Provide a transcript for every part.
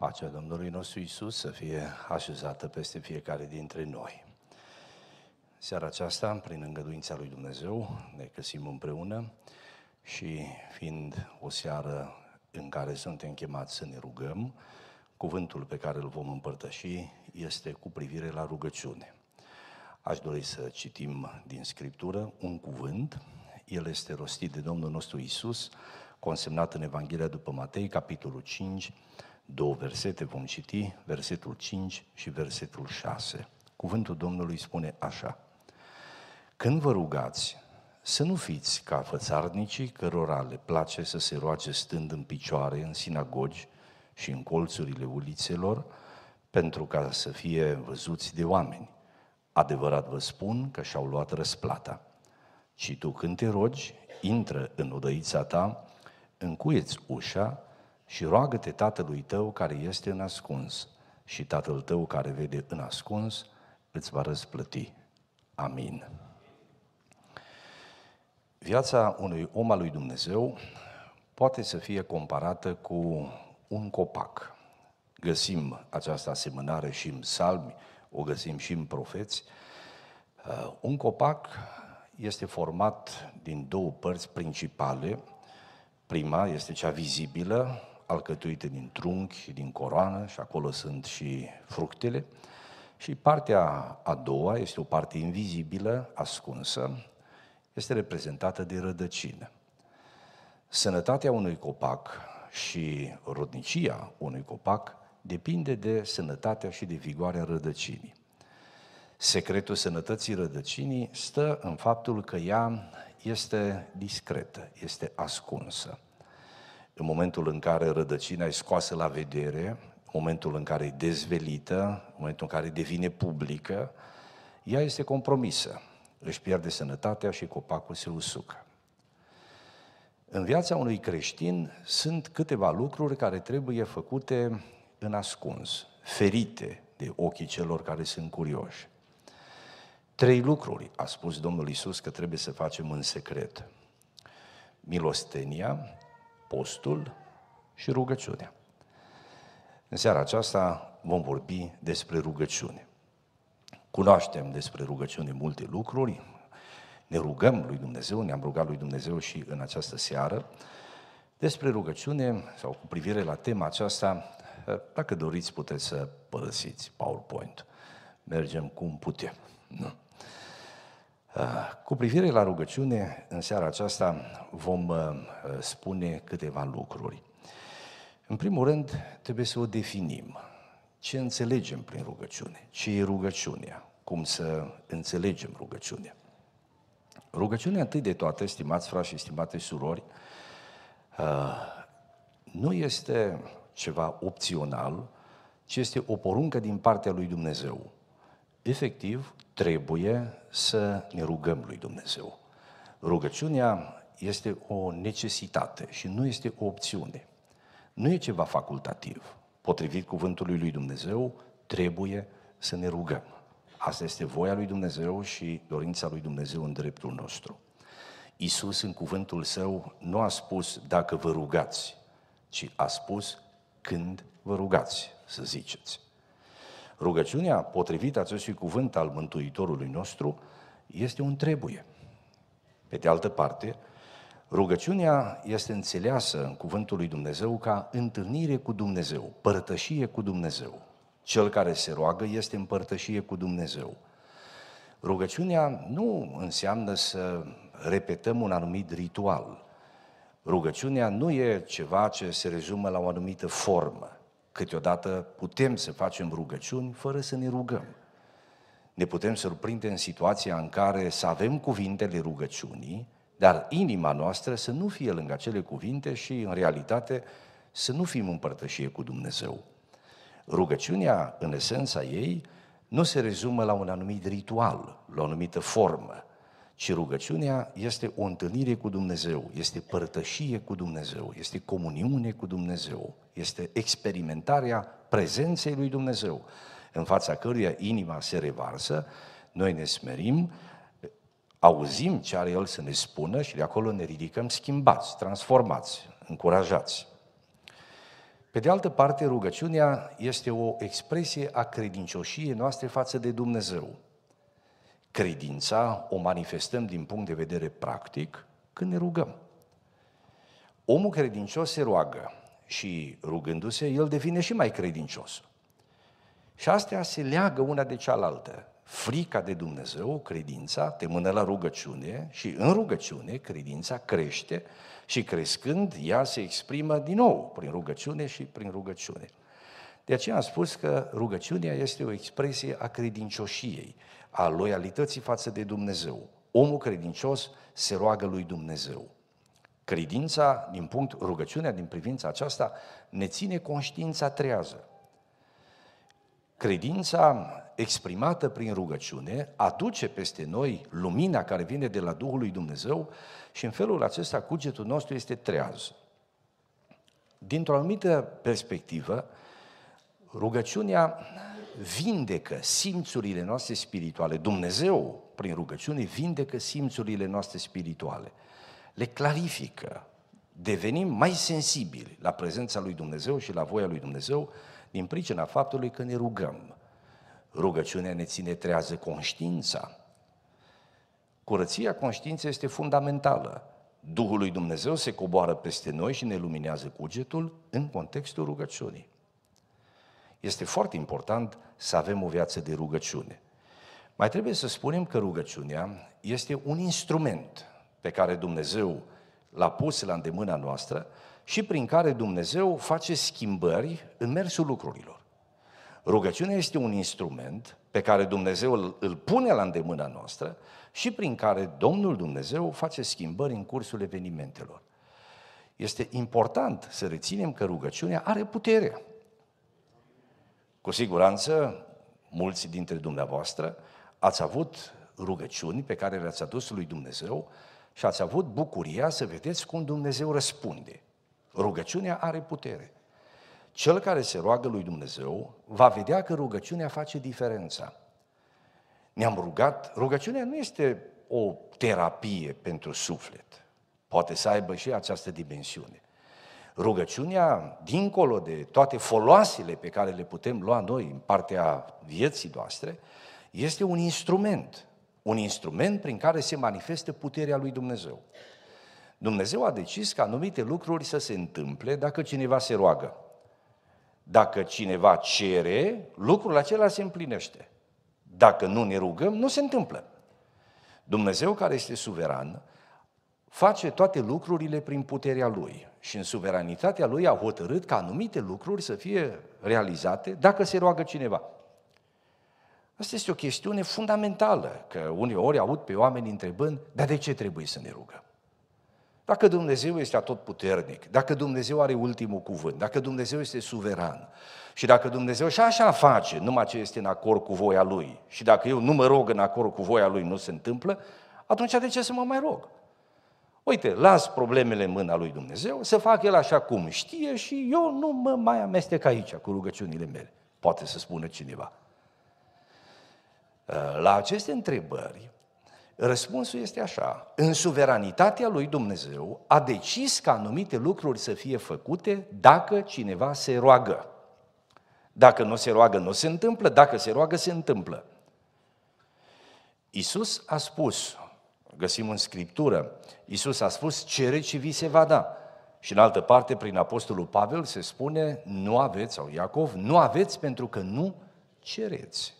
Pacea Domnului nostru Isus să fie așezată peste fiecare dintre noi. Seara aceasta, prin îngăduința lui Dumnezeu, ne găsim împreună și fiind o seară în care suntem chemați să ne rugăm, cuvântul pe care îl vom împărtăși este cu privire la rugăciune. Aș dori să citim din Scriptură un cuvânt. El este rostit de Domnul nostru Isus, consemnat în Evanghelia după Matei, capitolul 5, două versete vom citi, versetul 5 și versetul 6. Cuvântul Domnului spune așa. Când vă rugați, să nu fiți ca fățarnicii cărora le place să se roage stând în picioare în sinagogi și în colțurile ulițelor, pentru ca să fie văzuți de oameni. Adevărat vă spun că și-au luat răsplata. Și tu când te rogi, intră în odăița ta, încuieți ușa și roagă-te tatălui tău care este în ascuns și tatăl tău care vede în ascuns îți va răsplăti. Amin. Viața unui om al lui Dumnezeu poate să fie comparată cu un copac. Găsim această asemănare și în salmi, o găsim și în profeți. Uh, un copac este format din două părți principale. Prima este cea vizibilă, alcătuite din trunchi, din coroană și acolo sunt și fructele. Și partea a doua este o parte invizibilă, ascunsă, este reprezentată de rădăcină. Sănătatea unui copac și rodnicia unui copac depinde de sănătatea și de vigoarea rădăcinii. Secretul sănătății rădăcinii stă în faptul că ea este discretă, este ascunsă în momentul în care rădăcina e scoasă la vedere, în momentul în care e dezvelită, în momentul în care devine publică, ea este compromisă, își pierde sănătatea și copacul se usucă. În viața unui creștin sunt câteva lucruri care trebuie făcute în ascuns, ferite de ochii celor care sunt curioși. Trei lucruri a spus Domnul Isus că trebuie să facem în secret. Milostenia, postul și rugăciunea. În seara aceasta vom vorbi despre rugăciune. Cunoaștem despre rugăciune multe lucruri, ne rugăm lui Dumnezeu, ne-am rugat lui Dumnezeu și în această seară. Despre rugăciune sau cu privire la tema aceasta, dacă doriți puteți să părăsiți PowerPoint. Mergem cum putem. Nu? Ah, cu privire la rugăciune, în seara aceasta vom uh, spune câteva lucruri. În primul rând, trebuie să o definim. Ce înțelegem prin rugăciune? Ce e rugăciunea? Cum să înțelegem rugăciunea? Rugăciunea, întâi de toate, stimați frați și stimate surori, uh, nu este ceva opțional, ci este o poruncă din partea lui Dumnezeu. Efectiv, trebuie să ne rugăm lui Dumnezeu. Rugăciunea este o necesitate și nu este o opțiune. Nu e ceva facultativ. Potrivit cuvântului lui Dumnezeu, trebuie să ne rugăm. Asta este voia lui Dumnezeu și dorința lui Dumnezeu în dreptul nostru. Isus în cuvântul său nu a spus dacă vă rugați, ci a spus când vă rugați, să ziceți. Rugăciunea, potrivit acestui cuvânt al Mântuitorului nostru, este un trebuie. Pe de altă parte, rugăciunea este înțeleasă în cuvântul lui Dumnezeu ca întâlnire cu Dumnezeu, părtășie cu Dumnezeu. Cel care se roagă este în părtășie cu Dumnezeu. Rugăciunea nu înseamnă să repetăm un anumit ritual. Rugăciunea nu e ceva ce se rezumă la o anumită formă. Câteodată putem să facem rugăciuni fără să ne rugăm. Ne putem surprinde în situația în care să avem cuvintele rugăciunii, dar inima noastră să nu fie lângă acele cuvinte și, în realitate, să nu fim împărtășie cu Dumnezeu. Rugăciunea, în esența ei, nu se rezumă la un anumit ritual, la o anumită formă, ci rugăciunea este o întâlnire cu Dumnezeu, este părtășie cu Dumnezeu, este comuniune cu Dumnezeu, este experimentarea prezenței lui Dumnezeu, în fața căruia inima se revarsă, noi ne smerim, auzim ce are El să ne spună și de acolo ne ridicăm schimbați, transformați, încurajați. Pe de altă parte, rugăciunea este o expresie a credincioșiei noastre față de Dumnezeu. Credința o manifestăm din punct de vedere practic când ne rugăm. Omul credincios se roagă și rugându-se, el devine și mai credincios. Și astea se leagă una de cealaltă. Frica de Dumnezeu, credința, te mână la rugăciune și în rugăciune credința crește și crescând ea se exprimă din nou prin rugăciune și prin rugăciune. De aceea am spus că rugăciunea este o expresie a credincioșiei, a loialității față de Dumnezeu. Omul credincios se roagă lui Dumnezeu. Credința, din punct, rugăciunea din privința aceasta, ne ține conștiința trează. Credința exprimată prin rugăciune aduce peste noi lumina care vine de la Duhul lui Dumnezeu și în felul acesta cugetul nostru este treaz. Dintr-o anumită perspectivă, rugăciunea vindecă simțurile noastre spirituale. Dumnezeu, prin rugăciune, vindecă simțurile noastre spirituale. Le clarifică. Devenim mai sensibili la prezența lui Dumnezeu și la voia lui Dumnezeu din pricina faptului că ne rugăm. Rugăciunea ne ține trează conștiința. Curăția conștiinței este fundamentală. Duhul lui Dumnezeu se coboară peste noi și ne luminează cugetul în contextul rugăciunii. Este foarte important să avem o viață de rugăciune. Mai trebuie să spunem că rugăciunea este un instrument pe care Dumnezeu l-a pus la îndemâna noastră și prin care Dumnezeu face schimbări în mersul lucrurilor. Rugăciunea este un instrument pe care Dumnezeu îl, îl pune la îndemâna noastră și prin care Domnul Dumnezeu face schimbări în cursul evenimentelor. Este important să reținem că rugăciunea are putere. Cu siguranță, mulți dintre dumneavoastră ați avut rugăciuni pe care le-ați adus lui Dumnezeu și ați avut bucuria să vedeți cum Dumnezeu răspunde. Rugăciunea are putere. Cel care se roagă lui Dumnezeu va vedea că rugăciunea face diferența. Ne-am rugat, rugăciunea nu este o terapie pentru suflet. Poate să aibă și această dimensiune. Rugăciunea, dincolo de toate foloasele pe care le putem lua noi în partea vieții noastre, este un instrument. Un instrument prin care se manifestă puterea lui Dumnezeu. Dumnezeu a decis ca anumite lucruri să se întâmple dacă cineva se roagă. Dacă cineva cere, lucrul acela se împlinește. Dacă nu ne rugăm, nu se întâmplă. Dumnezeu care este suveran, face toate lucrurile prin puterea Lui și în suveranitatea Lui a hotărât ca anumite lucruri să fie realizate dacă se roagă cineva. Asta este o chestiune fundamentală, că uneori aud pe oameni întrebând, dar de ce trebuie să ne rugăm? Dacă Dumnezeu este atotputernic, dacă Dumnezeu are ultimul cuvânt, dacă Dumnezeu este suveran și dacă Dumnezeu și așa face numai ce este în acord cu voia Lui și dacă eu nu mă rog în acord cu voia Lui nu se întâmplă, atunci de ce să mă mai rog? Uite, las problemele în mâna lui Dumnezeu, să fac El așa cum știe și eu nu mă mai amestec aici cu rugăciunile mele. Poate să spună cineva. La aceste întrebări, Răspunsul este așa. În suveranitatea lui Dumnezeu a decis ca anumite lucruri să fie făcute dacă cineva se roagă. Dacă nu se roagă, nu se întâmplă, dacă se roagă, se întâmplă. Isus a spus, găsim în Scriptură, Isus a spus, cere și vi se va da. Și în altă parte, prin Apostolul Pavel se spune, nu aveți, sau Iacov, nu aveți pentru că nu cereți.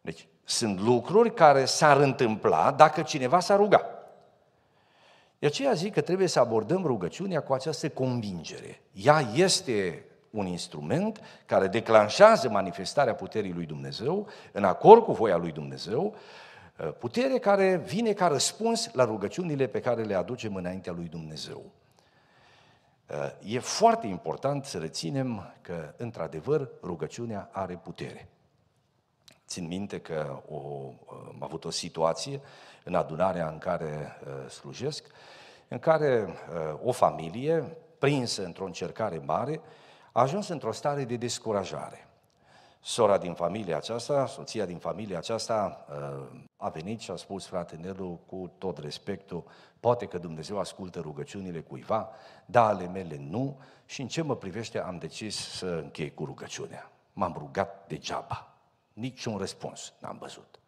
Deci, sunt lucruri care s-ar întâmpla dacă cineva s-ar ruga. De aceea zic că trebuie să abordăm rugăciunea cu această convingere. Ea este un instrument care declanșează manifestarea puterii lui Dumnezeu, în acord cu voia lui Dumnezeu, putere care vine ca răspuns la rugăciunile pe care le aducem înaintea lui Dumnezeu. E foarte important să reținem că, într-adevăr, rugăciunea are putere. Țin minte că o, am avut o situație în adunarea în care uh, slujesc, în care uh, o familie, prinsă într-o încercare mare, a ajuns într-o stare de descurajare. Sora din familia aceasta, soția din familia aceasta uh, a venit și a spus, frate Nelu, cu tot respectul, poate că Dumnezeu ascultă rugăciunile cuiva, dar ale mele nu și în ce mă privește am decis să închei cu rugăciunea. M-am rugat degeaba. Niciun răspuns n-am văzut.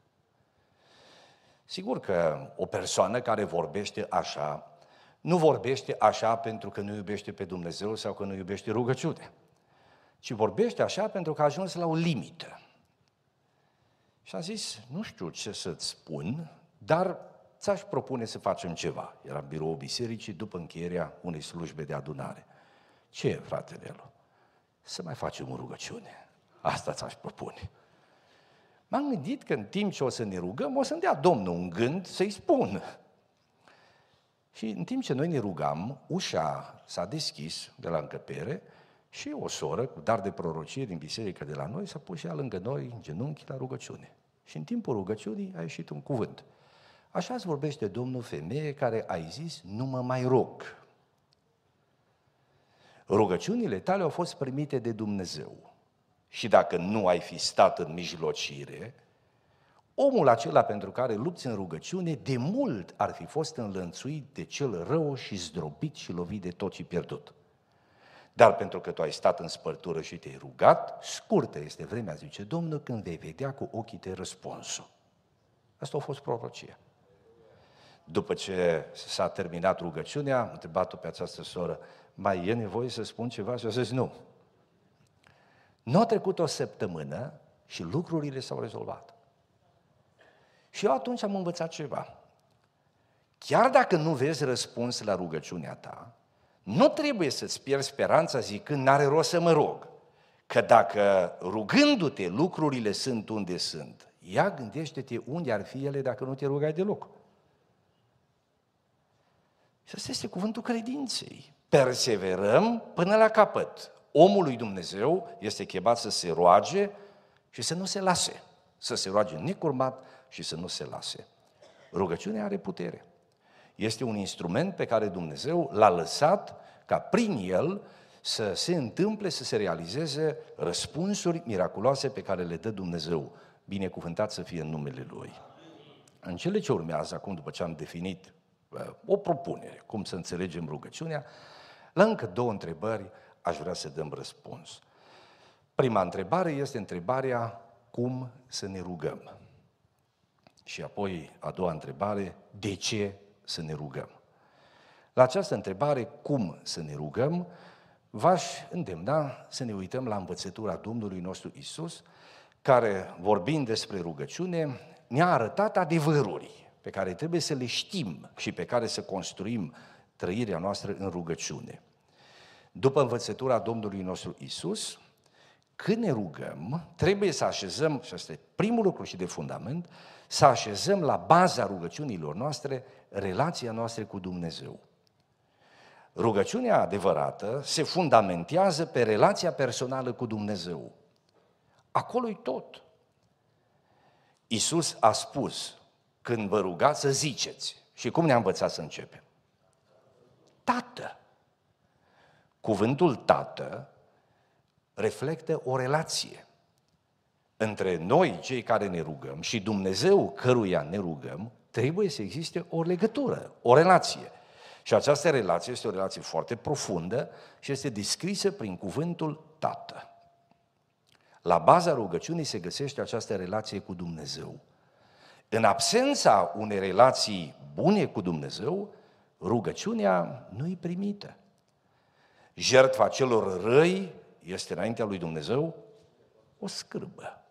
Sigur că o persoană care vorbește așa, nu vorbește așa pentru că nu iubește pe Dumnezeu sau că nu iubește rugăciunea ci vorbește așa pentru că a ajuns la o limită. Și a zis, nu știu ce să-ți spun, dar ți-aș propune să facem ceva. Era biroul bisericii după încheierea unei slujbe de adunare. Ce, fratele el? Să mai facem o rugăciune. Asta ți-aș propune. M-am gândit că în timp ce o să ne rugăm, o să-mi dea Domnul un gând să-i spun. Și în timp ce noi ne rugam, ușa s-a deschis de la încăpere și o soră cu dar de prorocie din biserică de la noi s-a pus și ea lângă noi în genunchi la rugăciune. Și în timpul rugăciunii a ieșit un cuvânt. Așa îți vorbește Domnul femeie care ai zis, nu mă mai rog. Rugăciunile tale au fost primite de Dumnezeu. Și dacă nu ai fi stat în mijlocire, omul acela pentru care lupți în rugăciune, de mult ar fi fost înlănțuit de cel rău și zdrobit și lovit de tot și pierdut. Dar pentru că tu ai stat în spărtură și te-ai rugat, scurtă este vremea, zice Domnul, când vei vedea cu ochii tăi răspunsul. Asta a fost prorocia. După ce s-a terminat rugăciunea, am întrebat-o pe această soră, mai e nevoie să spun ceva? Și a zis, nu. Nu a trecut o săptămână și lucrurile s-au rezolvat. Și eu atunci am învățat ceva. Chiar dacă nu vezi răspuns la rugăciunea ta, nu trebuie să-ți pierzi speranța zicând, n-are rost să mă rog. Că dacă rugându-te lucrurile sunt unde sunt, ia gândește-te unde ar fi ele dacă nu te rugai deloc. Și asta este cuvântul credinței. Perseverăm până la capăt. Omul lui Dumnezeu este chemat să se roage și să nu se lase. Să se roage necurmat și să nu se lase. Rugăciunea are putere. Este un instrument pe care Dumnezeu l-a lăsat ca prin el să se întâmple, să se realizeze răspunsuri miraculoase pe care le dă Dumnezeu. Binecuvântat să fie în numele Lui. În cele ce urmează, acum după ce am definit uh, o propunere, cum să înțelegem rugăciunea, la încă două întrebări aș vrea să dăm răspuns. Prima întrebare este întrebarea cum să ne rugăm. Și apoi a doua întrebare, de ce să ne rugăm? La această întrebare, cum să ne rugăm, v-aș îndemna să ne uităm la învățătura Domnului nostru Isus, care, vorbind despre rugăciune, ne-a arătat adevăruri pe care trebuie să le știm și pe care să construim trăirea noastră în rugăciune. După învățătura Domnului nostru Isus, când ne rugăm, trebuie să așezăm, și asta e primul lucru și de fundament, să așezăm la baza rugăciunilor noastre relația noastră cu Dumnezeu. Rugăciunea adevărată se fundamentează pe relația personală cu Dumnezeu. Acolo-i tot. Iisus a spus, când vă rugați să ziceți. Și cum ne-a învățat să începem? Tată. Cuvântul tată reflectă o relație între noi, cei care ne rugăm, și Dumnezeu căruia ne rugăm, trebuie să existe o legătură, o relație. Și această relație este o relație foarte profundă și este descrisă prin cuvântul Tată. La baza rugăciunii se găsește această relație cu Dumnezeu. În absența unei relații bune cu Dumnezeu, rugăciunea nu e primită. Jertfa celor răi este înaintea lui Dumnezeu o scârbă.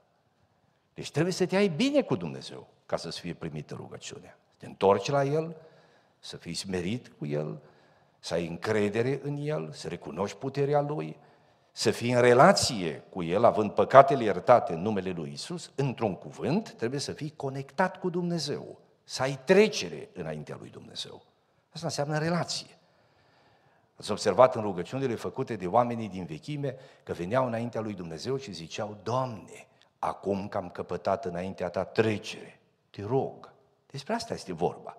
Deci trebuie să te ai bine cu Dumnezeu ca să-ți fie primită rugăciunea. Te întorci la El, să fii smerit cu El, să ai încredere în El, să recunoști puterea Lui, să fii în relație cu El, având păcatele iertate în numele Lui Isus, într-un cuvânt, trebuie să fii conectat cu Dumnezeu, să ai trecere înaintea Lui Dumnezeu. Asta înseamnă relație. Ați observat în rugăciunile făcute de oamenii din vechime că veneau înaintea lui Dumnezeu și ziceau, Doamne, acum că am căpătat înaintea ta trecere, te rog. Despre asta este vorba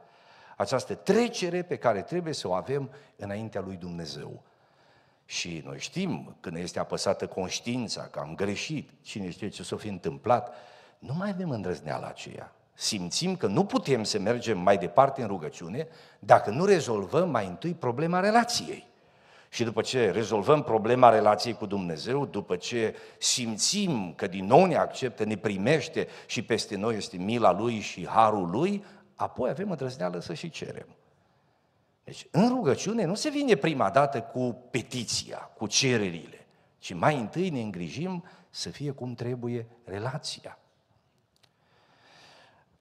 această trecere pe care trebuie să o avem înaintea lui Dumnezeu. Și noi știm, când este apăsată conștiința, că am greșit, cine știe ce s-a fi întâmplat, nu mai avem îndrăzneala aceea. Simțim că nu putem să mergem mai departe în rugăciune dacă nu rezolvăm mai întâi problema relației. Și după ce rezolvăm problema relației cu Dumnezeu, după ce simțim că din nou ne acceptă, ne primește și peste noi este mila Lui și harul Lui, apoi avem îndrăzneală să și cerem. Deci, în rugăciune nu se vine prima dată cu petiția, cu cererile, ci mai întâi ne îngrijim să fie cum trebuie relația.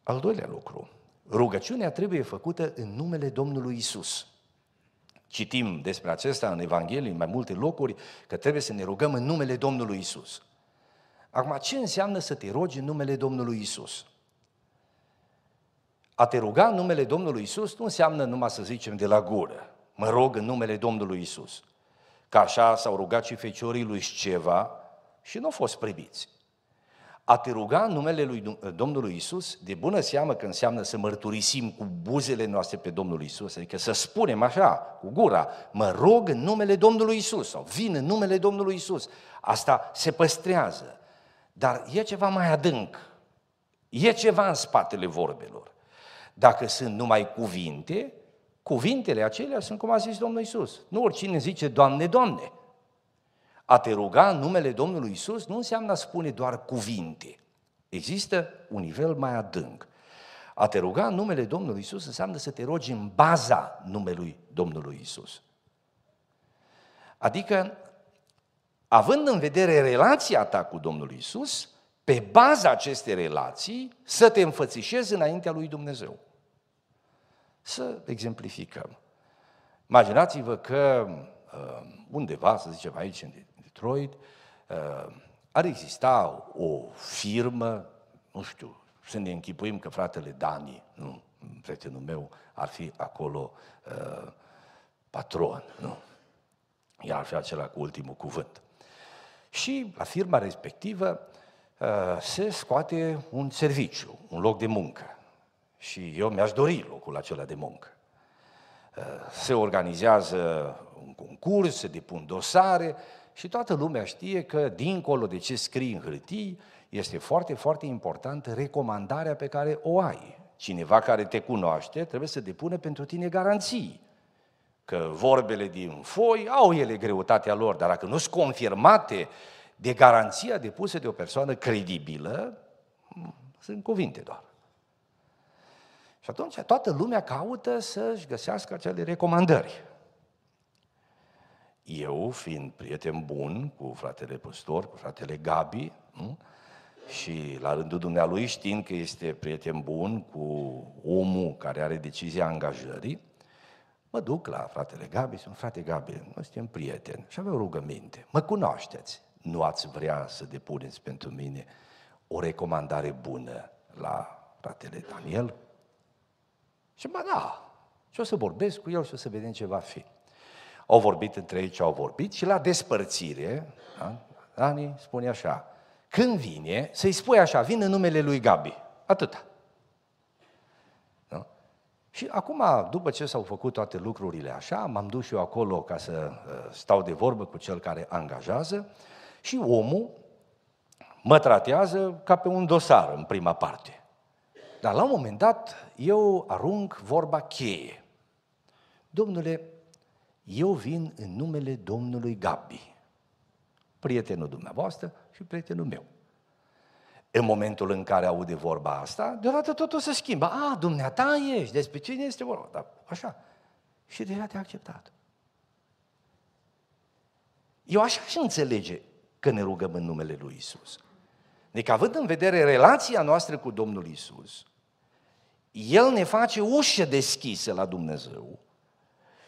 Al doilea lucru, rugăciunea trebuie făcută în numele Domnului Isus. Citim despre acesta în Evanghelie, în mai multe locuri, că trebuie să ne rugăm în numele Domnului Isus. Acum, ce înseamnă să te rogi în numele Domnului Isus? A te ruga în numele Domnului Isus nu înseamnă numai să zicem de la gură, mă rog în numele Domnului Isus. Ca așa s-au rugat și feciorii lui Sceva și nu au fost priviți. A te ruga în numele lui Domnului Isus, de bună seamă că înseamnă să mărturisim cu buzele noastre pe Domnul Isus, adică să spunem așa, cu gura, mă rog în numele Domnului Isus sau vin în numele Domnului Isus. Asta se păstrează. Dar e ceva mai adânc. E ceva în spatele vorbelor. Dacă sunt numai cuvinte, cuvintele acelea sunt cum a zis Domnul Isus. Nu oricine zice, Doamne, Doamne. A te ruga în numele Domnului Isus nu înseamnă a spune doar cuvinte. Există un nivel mai adânc. A te ruga în numele Domnului Isus înseamnă să te rogi în baza numelui Domnului Isus. Adică, având în vedere relația ta cu Domnul Isus, pe baza acestei relații, să te înfățișezi înaintea lui Dumnezeu. Să exemplificăm. Imaginați-vă că uh, undeva, să zicem aici, în Detroit, uh, ar exista o firmă, nu știu, să ne închipuim că fratele Dani, nu, prietenul meu, ar fi acolo uh, patron, nu? Ea ar fi acela cu ultimul cuvânt. Și la firma respectivă uh, se scoate un serviciu, un loc de muncă. Și eu mi-aș dori locul acela de muncă. Uh, se organizează un concurs, se depun dosare și toată lumea știe că, dincolo de ce scrii în hârtii, este foarte, foarte importantă recomandarea pe care o ai. Cineva care te cunoaște trebuie să depună pentru tine garanții. Că vorbele din foi au ele greutatea lor, dar dacă nu sunt confirmate de garanția depusă de o persoană credibilă, sunt cuvinte doar. Și atunci toată lumea caută să-și găsească acele recomandări. Eu, fiind prieten bun cu fratele păstor, cu fratele Gabi, nu? și la rândul dumnealui știind că este prieten bun cu omul care are decizia angajării, mă duc la fratele Gabi și spun, frate Gabi, noi suntem prieteni și avem rugăminte, mă cunoașteți, nu ați vrea să depuneți pentru mine o recomandare bună la fratele Daniel? Și mă, da, și o să vorbesc cu el și o să vedem ce va fi. Au vorbit între ei ce au vorbit și la despărțire, da? Dani spune așa, când vine, să-i spui așa, vin în numele lui Gabi. Atâta. Da? Și acum, după ce s-au făcut toate lucrurile așa, m-am dus și eu acolo ca să uh, stau de vorbă cu cel care angajează și omul mă tratează ca pe un dosar în prima parte. Dar la un moment dat eu arunc vorba cheie. Domnule, eu vin în numele Domnului Gabi, prietenul dumneavoastră și prietenul meu. În momentul în care aude vorba asta, deodată totul se schimbă. A, dumneata ești, despre cine este vorba? Da, așa. Și deja te-a acceptat. Eu așa și înțelege că ne rugăm în numele Lui Isus. Deci, având în vedere relația noastră cu Domnul Isus, El ne face ușă deschisă la Dumnezeu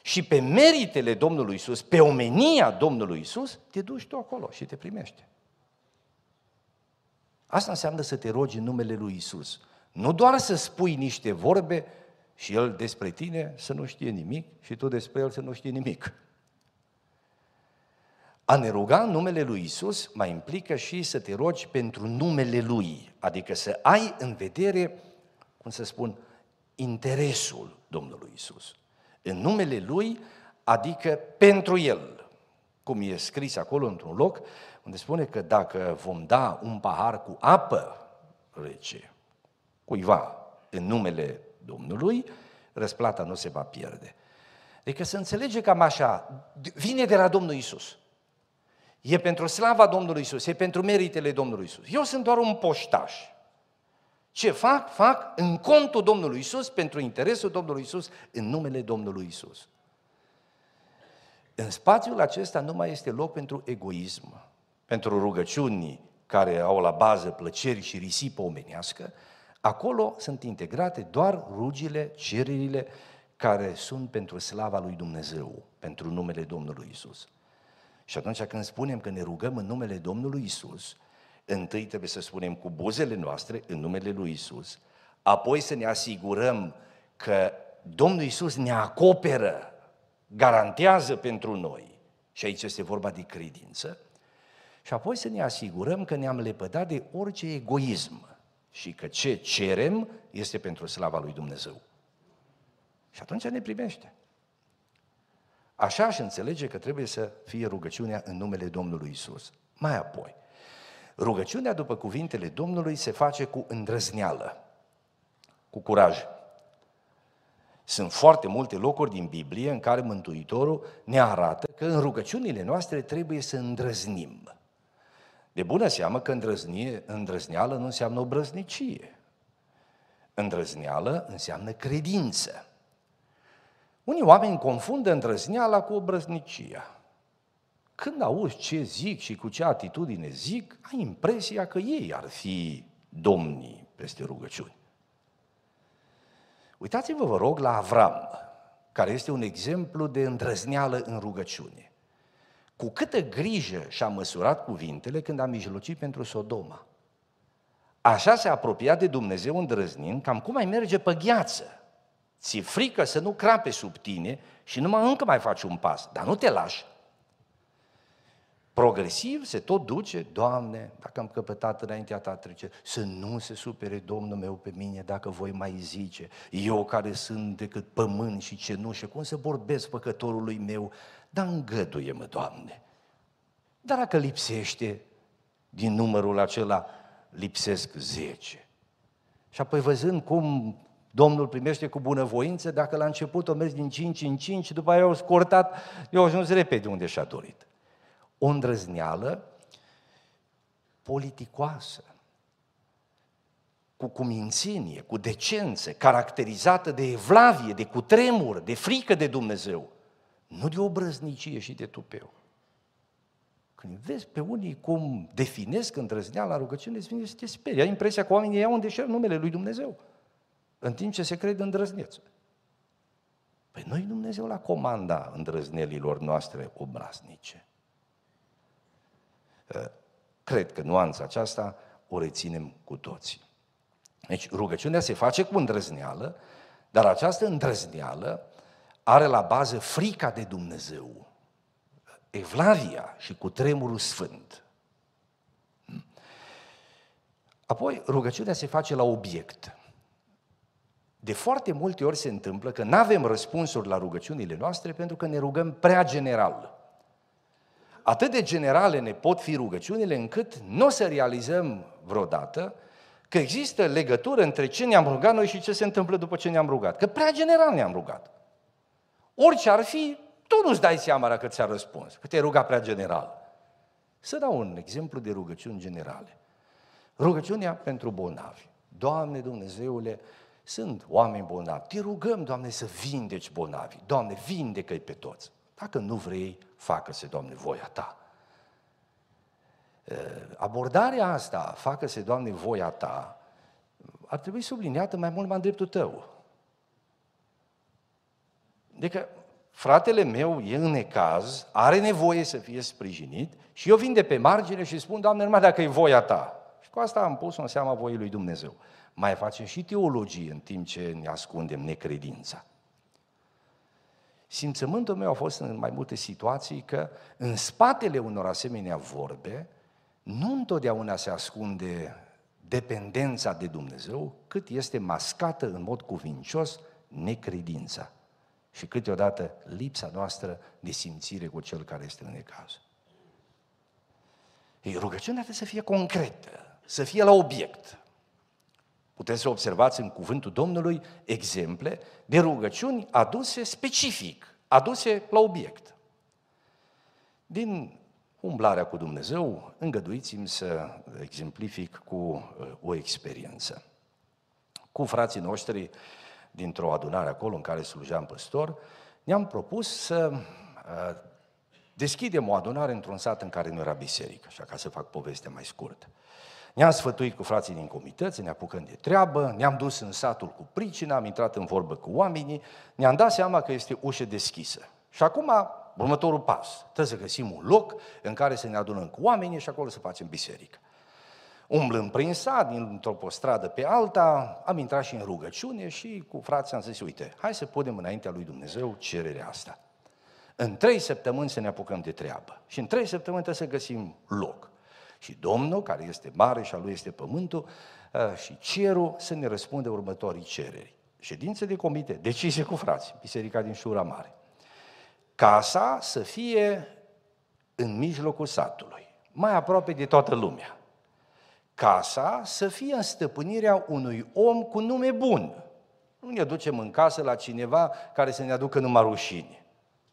și pe meritele Domnului Isus, pe omenia Domnului Isus, te duci tu acolo și te primește. Asta înseamnă să te rogi în numele lui Isus. Nu doar să spui niște vorbe și El despre tine să nu știe nimic și tu despre El să nu știi nimic. A ne ruga în numele lui Isus mai implică și să te rogi pentru numele Lui, adică să ai în vedere, cum să spun, interesul Domnului Isus în numele Lui, adică pentru El. cum e scris acolo într-un loc, unde spune că dacă vom da un pahar cu apă rece cuiva în numele Domnului, răsplata nu se va pierde. Adică să înțelege cam așa, vine de la Domnul Isus. E pentru slava Domnului Isus, e pentru meritele Domnului Isus. Eu sunt doar un poștaș. Ce fac? Fac în contul Domnului Isus, pentru interesul Domnului Isus, în numele Domnului Isus. În spațiul acesta nu mai este loc pentru egoism, pentru rugăciuni care au la bază plăceri și risipă omenească, acolo sunt integrate doar rugile, cererile care sunt pentru slava lui Dumnezeu, pentru numele Domnului Isus. Și atunci când spunem că ne rugăm în numele Domnului Isus, întâi trebuie să spunem cu buzele noastre în numele lui Isus, apoi să ne asigurăm că Domnul Isus ne acoperă, garantează pentru noi. Și aici este vorba de credință. Și apoi să ne asigurăm că ne-am lepădat de orice egoism și că ce cerem este pentru slava lui Dumnezeu. Și atunci ne primește. Așa și înțelege că trebuie să fie rugăciunea în numele Domnului Isus. Mai apoi, rugăciunea după cuvintele Domnului se face cu îndrăzneală, cu curaj. Sunt foarte multe locuri din Biblie în care Mântuitorul ne arată că în rugăciunile noastre trebuie să îndrăznim. De bună seamă că îndrăznie, îndrăzneală nu înseamnă obrăznicie. Îndrăzneală înseamnă credință. Unii oameni confundă îndrăzneala cu obrăznicia. Când auzi ce zic și cu ce atitudine zic, ai impresia că ei ar fi domnii peste rugăciuni. Uitați-vă, vă rog, la Avram, care este un exemplu de îndrăzneală în rugăciune. Cu câtă grijă și-a măsurat cuvintele când a mijlocit pentru Sodoma. Așa se apropia de Dumnezeu îndrăznind, cam cum ai merge pe gheață. Ți-e frică să nu crape sub tine și numai încă mai faci un pas, dar nu te lași. Progresiv se tot duce, Doamne, dacă am căpătat înaintea Ta trece, să nu se supere Domnul meu pe mine dacă voi mai zice, eu care sunt decât pământ și cenușă, cum să vorbesc păcătorului meu, dar îngăduie-mă, Doamne. Dar dacă lipsește din numărul acela, lipsesc zece. Și apoi văzând cum Domnul primește cu bunăvoință, dacă la început o mers din 5 în 5, după aia au scurtat, eu ajuns repede unde și-a dorit. O îndrăzneală politicoasă, cu cumințenie, cu decență, caracterizată de evlavie, de cutremur, de frică de Dumnezeu, nu de obrăznicie și de tupeu. Când vezi pe unii cum definesc îndrăzneala rugăciune, îți vine să te sperie. Ai impresia că oamenii iau în deșert numele lui Dumnezeu în timp ce se cred îndrăznețe. Păi noi Dumnezeu la comanda îndrăznelilor noastre obraznice. Ă, cred că nuanța aceasta o reținem cu toții. Deci rugăciunea se face cu îndrăzneală, dar această îndrăzneală are la bază frica de Dumnezeu, evlavia și cu tremurul sfânt. Apoi, rugăciunea se face la obiect. De foarte multe ori se întâmplă că nu avem răspunsuri la rugăciunile noastre pentru că ne rugăm prea general. Atât de generale ne pot fi rugăciunile încât nu o să realizăm vreodată că există legătură între ce ne-am rugat noi și ce se întâmplă după ce ne-am rugat. Că prea general ne-am rugat. Orice ar fi, tu nu-ți dai seama dacă ți-a răspuns, că te-ai rugat prea general. Să dau un exemplu de rugăciuni generale. Rugăciunea pentru bolnavi. Doamne Dumnezeule, sunt oameni bolnavi. Te rugăm, Doamne, să vindeci bolnavi. Doamne, vindecă-i pe toți. Dacă nu vrei, facă-se, Doamne, voia Ta. Abordarea asta, facă-se, Doamne, voia Ta, ar trebui subliniată mai mult mai în dreptul Tău. Adică, fratele meu e în necaz, are nevoie să fie sprijinit și eu vin de pe margine și spun, Doamne, numai dacă e voia Ta. Și cu asta am pus-o în seama voii lui Dumnezeu mai facem și teologie în timp ce ne ascundem necredința. Simțământul meu a fost în mai multe situații că în spatele unor asemenea vorbe nu întotdeauna se ascunde dependența de Dumnezeu, cât este mascată în mod cuvincios necredința. și câteodată lipsa noastră de simțire cu cel care este în necaz. Ei, rugăciunea trebuie să fie concretă, să fie la obiect. Puteți să observați în cuvântul Domnului exemple de rugăciuni aduse specific, aduse la obiect. Din umblarea cu Dumnezeu, îngăduiți-mi să exemplific cu uh, o experiență. Cu frații noștri dintr-o adunare acolo în care slujeam păstor, ne-am propus să uh, deschidem o adunare într-un sat în care nu era biserică, așa ca să fac povestea mai scurtă. Ne-am sfătuit cu frații din comități, ne apucăm de treabă, ne-am dus în satul cu pricina, am intrat în vorbă cu oamenii, ne-am dat seama că este ușă deschisă. Și acum, următorul pas, trebuie să găsim un loc în care să ne adunăm cu oamenii și acolo să facem biserică. Umblând prin sat, dintr-o stradă pe alta, am intrat și în rugăciune și cu frații am zis, uite, hai să punem înaintea lui Dumnezeu cererea asta. În trei săptămâni să ne apucăm de treabă. Și în trei săptămâni trebuie să găsim loc. Și Domnul, care este mare și a lui este pământul, uh, și cerul să ne răspunde următorii cereri. Ședințe de comite, decizie cu frații, Biserica din Șura Mare. Casa să fie în mijlocul satului, mai aproape de toată lumea. Casa să fie în stăpânirea unui om cu nume bun. Nu ne ducem în casă la cineva care să ne aducă numai rușine.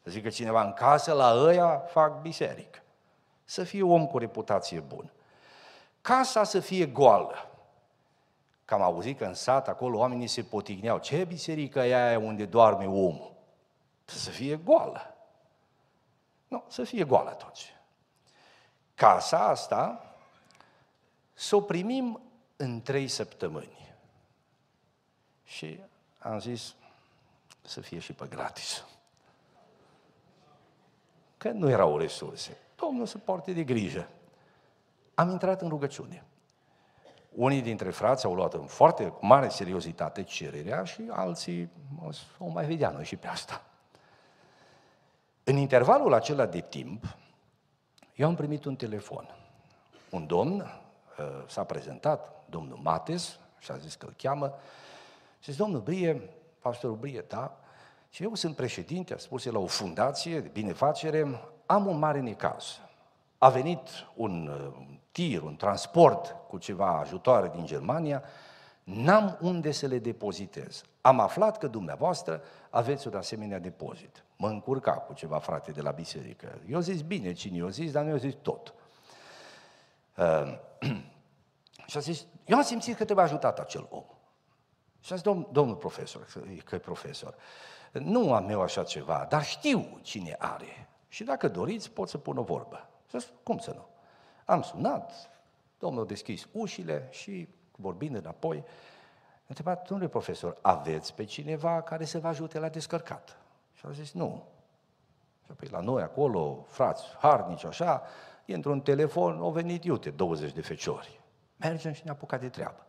Să zică cineva în casă, la ăia fac biserică. Să fie om cu reputație bună. Casa să fie goală. Că am auzit că în sat acolo oamenii se potigneau. Ce biserică e aia unde doarme omul? Să fie goală. Nu, să fie goală toți. Casa asta să o primim în trei săptămâni. Și am zis să fie și pe gratis. Că nu erau resurse. Domnul să poarte de grijă. Am intrat în rugăciune. Unii dintre frați au luat în foarte mare seriozitate cererea și alții o mai vedea noi și pe asta. În intervalul acela de timp, eu am primit un telefon. Un domn uh, s-a prezentat, domnul Mates, și a zis că îl cheamă, și zis, domnul Brie, pastorul Brie, da, și eu sunt președinte, a spus el, la o fundație de binefacere, am un mare necaz. A venit un uh, tir, un transport cu ceva ajutoare din Germania, n-am unde să le depozitez. Am aflat că dumneavoastră aveți un asemenea depozit. Mă încurca cu ceva frate de la biserică. Eu zis bine cine eu zis, dar nu eu zis tot. Uh, și a zis, eu am simțit că trebuie ajutat acel om. Și a zis, domn, domnul profesor, că e profesor, nu am eu așa ceva, dar știu cine are. Și dacă doriți, pot să pun o vorbă. Și zis, cum să nu? Am sunat, domnul a deschis ușile și vorbind înapoi, a întrebat, domnule profesor, aveți pe cineva care să vă ajute la descărcat? Și a zis, nu. Și apoi la noi acolo, frați harnici, așa, e într-un telefon, au venit iute 20 de feciori. Mergem și ne apucat de treabă.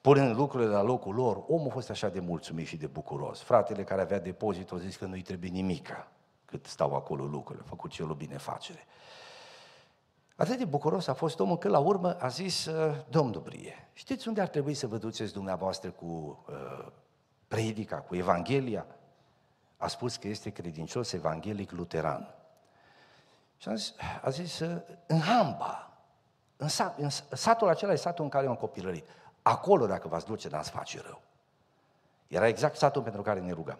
Punând lucrurile la locul lor, omul a fost așa de mulțumit și de bucuros. Fratele care avea depozit a zis că nu-i trebuie nimica cât stau acolo lucrurile, a făcut el o binefacere. Atât de bucuros a fost omul că la urmă a zis, uh, Domnul Brie, știți unde ar trebui să vă duceți dumneavoastră cu uh, predica, cu Evanghelia? A spus că este credincios evanghelic luteran. Și a zis, a zis uh, în Hamba, în, sat, în satul acela e satul în care am copilărit. Acolo, dacă v-ați duce, n-ați face rău. Era exact satul pentru care ne rugam.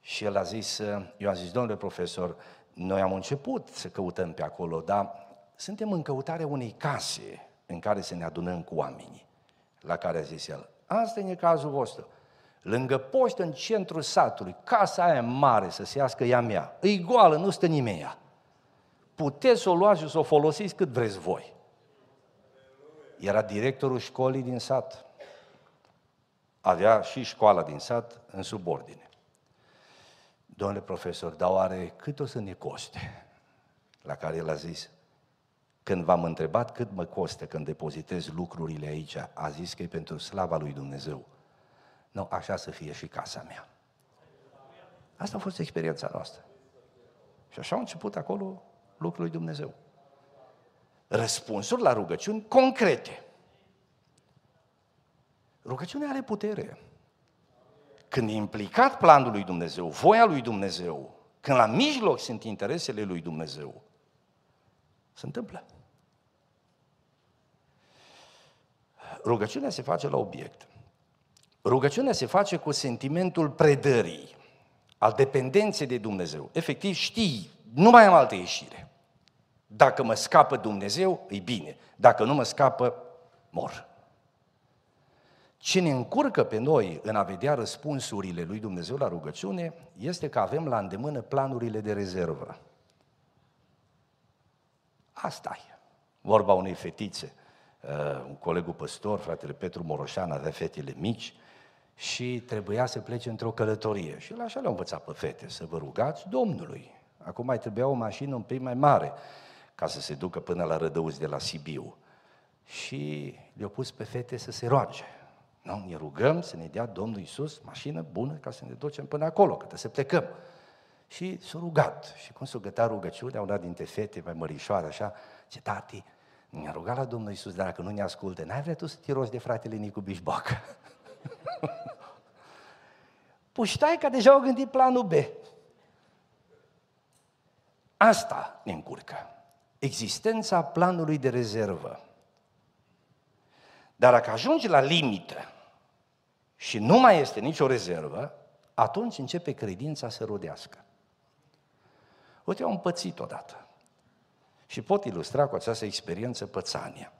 Și el a zis, eu am zis, domnule profesor, noi am început să căutăm pe acolo, dar suntem în căutarea unei case în care să ne adunăm cu oamenii. La care a zis el, asta e cazul vostru. Lângă poștă, în centrul satului, casa aia mare să se iască ea mea. E goală, nu stă nimeni Puteți să o luați și să o folosiți cât vreți voi. Era directorul școlii din sat. Avea și școala din sat în subordine. Domnule profesor, dar oare cât o să ne coste? La care el a zis, când v-am întrebat cât mă costă când depozitez lucrurile aici, a zis că e pentru slava lui Dumnezeu. Nu, așa să fie și casa mea. Asta a fost experiența noastră. Și așa au început acolo lucrul lui Dumnezeu. Răspunsuri la rugăciuni concrete. Rugăciunea are putere. Când e implicat planul lui Dumnezeu, voia lui Dumnezeu, când la mijloc sunt interesele lui Dumnezeu, se întâmplă. Rugăciunea se face la obiect. Rugăciunea se face cu sentimentul predării, al dependenței de Dumnezeu. Efectiv, știi, nu mai am altă ieșire. Dacă mă scapă Dumnezeu, e bine. Dacă nu mă scapă, mor. Ce ne încurcă pe noi în a vedea răspunsurile lui Dumnezeu la rugăciune este că avem la îndemână planurile de rezervă. Asta e. Vorba unei fetițe. Uh, un colegul păstor, fratele Petru Moroșan, avea fetele mici și trebuia să plece într-o călătorie. Și el așa le-a învățat pe fete, să vă rugați Domnului. Acum mai trebuia o mașină un pic mai mare ca să se ducă până la Rădăuți de la Sibiu. Și le-au pus pe fete să se roage. Nu? Ne rugăm să ne dea Domnul Iisus mașină bună ca să ne ducem până acolo, că să plecăm. Și s-a rugat. Și cum s-a gătat rugăciunea, una dintre fete mai mărișoare, așa, ce tati, ne-a rugat la Domnul Iisus, dar dacă nu ne ascultă, n-ai vrea tu să te rogi de fratele Nicu Bișboc? Puștai că deja au gândit planul B. Asta ne încurcă. Existența planului de rezervă. Dar dacă ajungi la limită și nu mai este nicio rezervă, atunci începe credința să rodească. Uite, eu am pățit odată. Și pot ilustra cu această experiență pățania.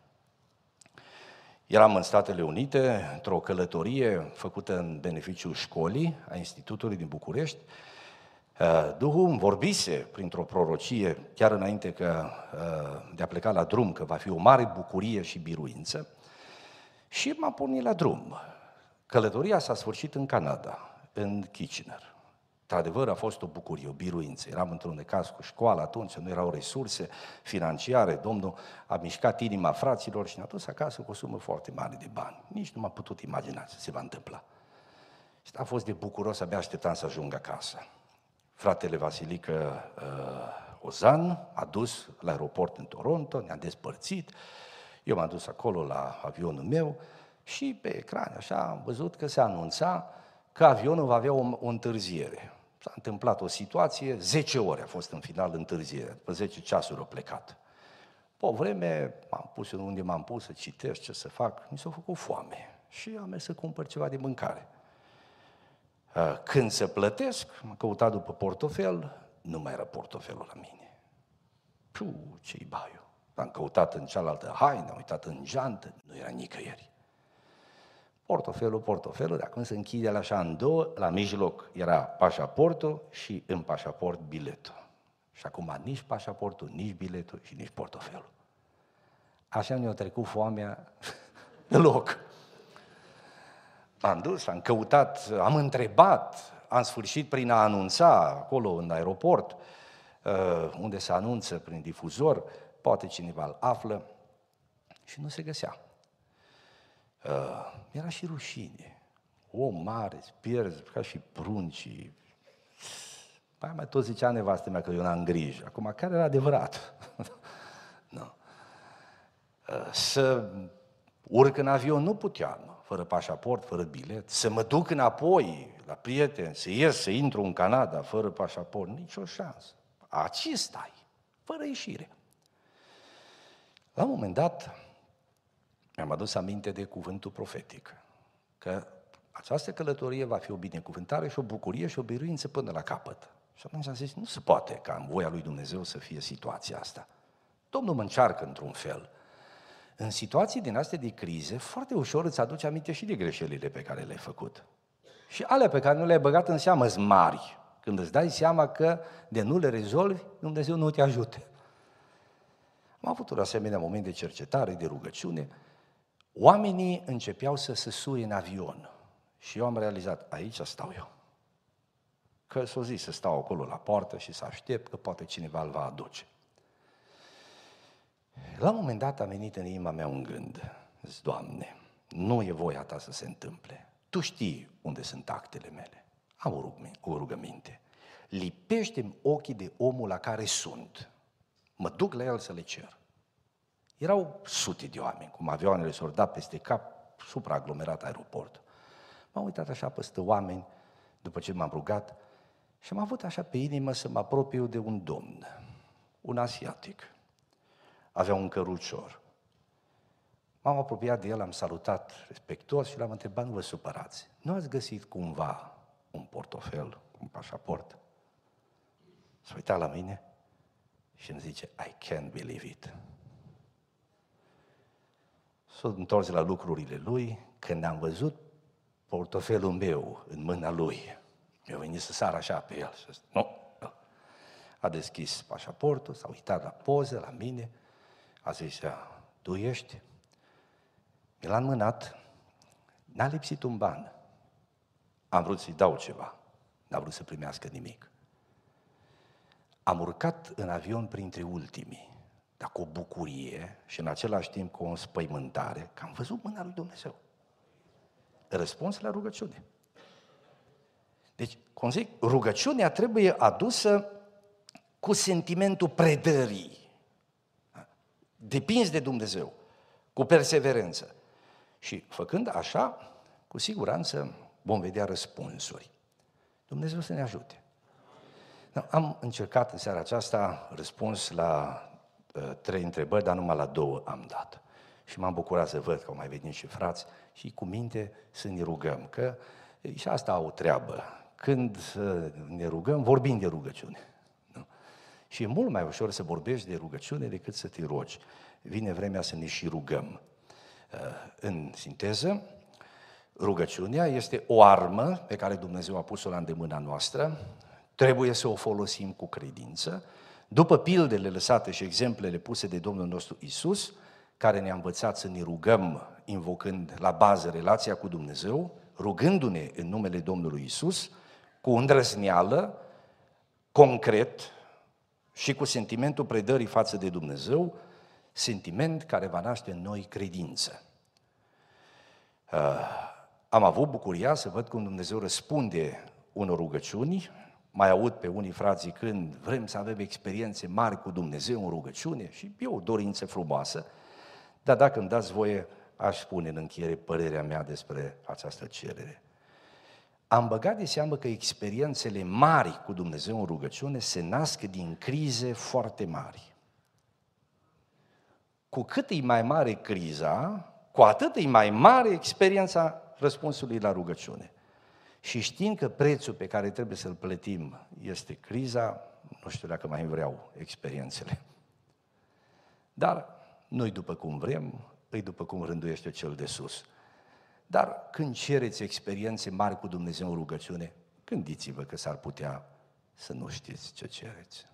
Eram în Statele Unite, într-o călătorie făcută în beneficiul școlii, a Institutului din București. Uh, Duhul îmi vorbise printr-o prorocie, chiar înainte că, uh, de a pleca la drum, că va fi o mare bucurie și biruință, și m-am pornit la drum. Călătoria s-a sfârșit în Canada, în Kitchener. Într-adevăr, a fost o bucurie, o biruință. Eram într-un necaz cu școala atunci, nu erau resurse financiare. Domnul a mișcat inima fraților și ne-a dus acasă cu o sumă foarte mare de bani. Nici nu m-am putut imagina ce se va întâmpla. Și a fost de bucuros, abia așteptam să ajung acasă. Fratele Vasilică uh, Ozan a dus la aeroport în Toronto, ne-a despărțit. Eu m-am dus acolo la avionul meu și pe ecran așa am văzut că se anunța că avionul va avea o, o întârziere. S-a întâmplat o situație, 10 ore a fost în final întârziere, după 10 ceasuri au plecat. Pe o vreme m-am pus în unde m-am pus să citesc ce să fac, mi s-a făcut foame și am mers să cumpăr ceva de mâncare. Uh, când să plătesc, m-am căutat după portofel, nu mai era portofelul la mine. Puh, ce-i baiu. Am căutat în cealaltă haină, am uitat în geantă, nu era nicăieri. Portofelul, portofelul, de acum se închide la așa în două, la mijloc era pașaportul și în pașaport biletul. Și acum nici pașaportul, nici biletul și nici portofelul. Așa ne-a trecut foamea de loc. Am dus, am căutat, am întrebat, am sfârșit prin a anunța acolo în aeroport, uh, unde se anunță prin difuzor, poate cineva îl află și nu se găsea. Uh, era și rușine. O mare, pierzi ca și pruncii. Păi mai tot zicea nevastă mea că eu n-am grijă. Acum, care era adevărat? nu. Uh, să urc în avion nu puteam, fără pașaport, fără bilet. Să mă duc înapoi la prieteni, să ies, să intru în Canada fără pașaport, nicio șansă. Acesta e, fără ieșire. La un moment dat, mi-am adus aminte de cuvântul profetic, că această călătorie va fi o binecuvântare și o bucurie și o biruință până la capăt. Și atunci am zis, nu se poate ca în voia lui Dumnezeu să fie situația asta. Domnul mă încearcă într-un fel. În situații din astea de crize, foarte ușor îți aduce aminte și de greșelile pe care le-ai făcut. Și alea pe care nu le-ai băgat în seamă sunt mari. Când îți dai seama că de nu le rezolvi, Dumnezeu nu te ajute. Am avut un asemenea moment de cercetare, de rugăciune, Oamenii începeau să se sui în avion și eu am realizat, aici stau eu. Că s-o zis să stau acolo la poartă și să aștept că poate cineva îl va aduce. La un moment dat a venit în inima mea un gând. Zic, Doamne, nu e voia Ta să se întâmple. Tu știi unde sunt actele mele. Am o rugăminte. Lipește-mi ochii de omul la care sunt. Mă duc la el să le cer. Erau sute de oameni, cum avioanele s-au dat peste cap, supraaglomerat aeroport. M-am uitat așa peste oameni după ce m-am rugat, și am avut așa pe inimă să mă apropiu de un domn, un asiatic. Avea un cărucior. M-am apropiat de el, am salutat respectuos și l-am întrebat, nu vă supărați, nu ați găsit cumva un portofel, un pașaport? S-a uitat la mine și îmi zice, I can't believe it. S-a întors la lucrurile lui, când am văzut portofelul meu în mâna lui, mi-a venit să sar așa pe el și nu. A deschis pașaportul, s-a uitat la poze, la mine, a zis, tu ești? Mi l-a înmânat, n-a lipsit un ban. Am vrut să-i dau ceva, n-a vrut să primească nimic. Am urcat în avion printre ultimii, dar cu o bucurie și în același timp cu o înspăimântare, că am văzut mâna lui Dumnezeu. Răspuns la rugăciune. Deci, cum zic, rugăciunea trebuie adusă cu sentimentul predării. Depinzi de Dumnezeu, cu perseverență. Și făcând așa, cu siguranță vom vedea răspunsuri. Dumnezeu să ne ajute. Am încercat în seara aceasta răspuns la uh, trei întrebări, dar numai la două am dat. Și m-am bucurat să văd că au mai venit și frați și cu minte să ne rugăm, că și asta au o treabă. Când uh, ne rugăm, vorbim de rugăciune. Nu? Și e mult mai ușor să vorbești de rugăciune decât să te rogi. Vine vremea să ne și rugăm. Uh, în sinteză, rugăciunea este o armă pe care Dumnezeu a pus-o la îndemâna noastră, trebuie să o folosim cu credință, după pildele lăsate și exemplele puse de Domnul nostru Isus, care ne-a învățat să ne rugăm invocând la bază relația cu Dumnezeu, rugându-ne în numele Domnului Isus, cu îndrăzneală, concret și cu sentimentul predării față de Dumnezeu, sentiment care va naște în noi credință. Uh, am avut bucuria să văd cum Dumnezeu răspunde unor rugăciuni, mai aud pe unii frați zicând, vrem să avem experiențe mari cu Dumnezeu în rugăciune și e o dorință frumoasă, dar dacă îmi dați voie, aș spune în încheiere părerea mea despre această cerere. Am băgat de seamă că experiențele mari cu Dumnezeu în rugăciune se nasc din crize foarte mari. Cu cât e mai mare criza, cu atât e mai mare experiența răspunsului la rugăciune. Și știind că prețul pe care trebuie să-l plătim este criza, nu știu dacă mai vreau experiențele. Dar nu-i după cum vrem, îi după cum rânduiește cel de sus. Dar când cereți experiențe mari cu Dumnezeu în rugăciune, gândiți-vă că s-ar putea să nu știți ce cereți.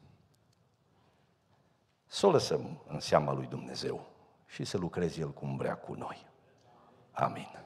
Să o lăsăm în seama lui Dumnezeu și să lucreze El cum vrea cu noi. Amin.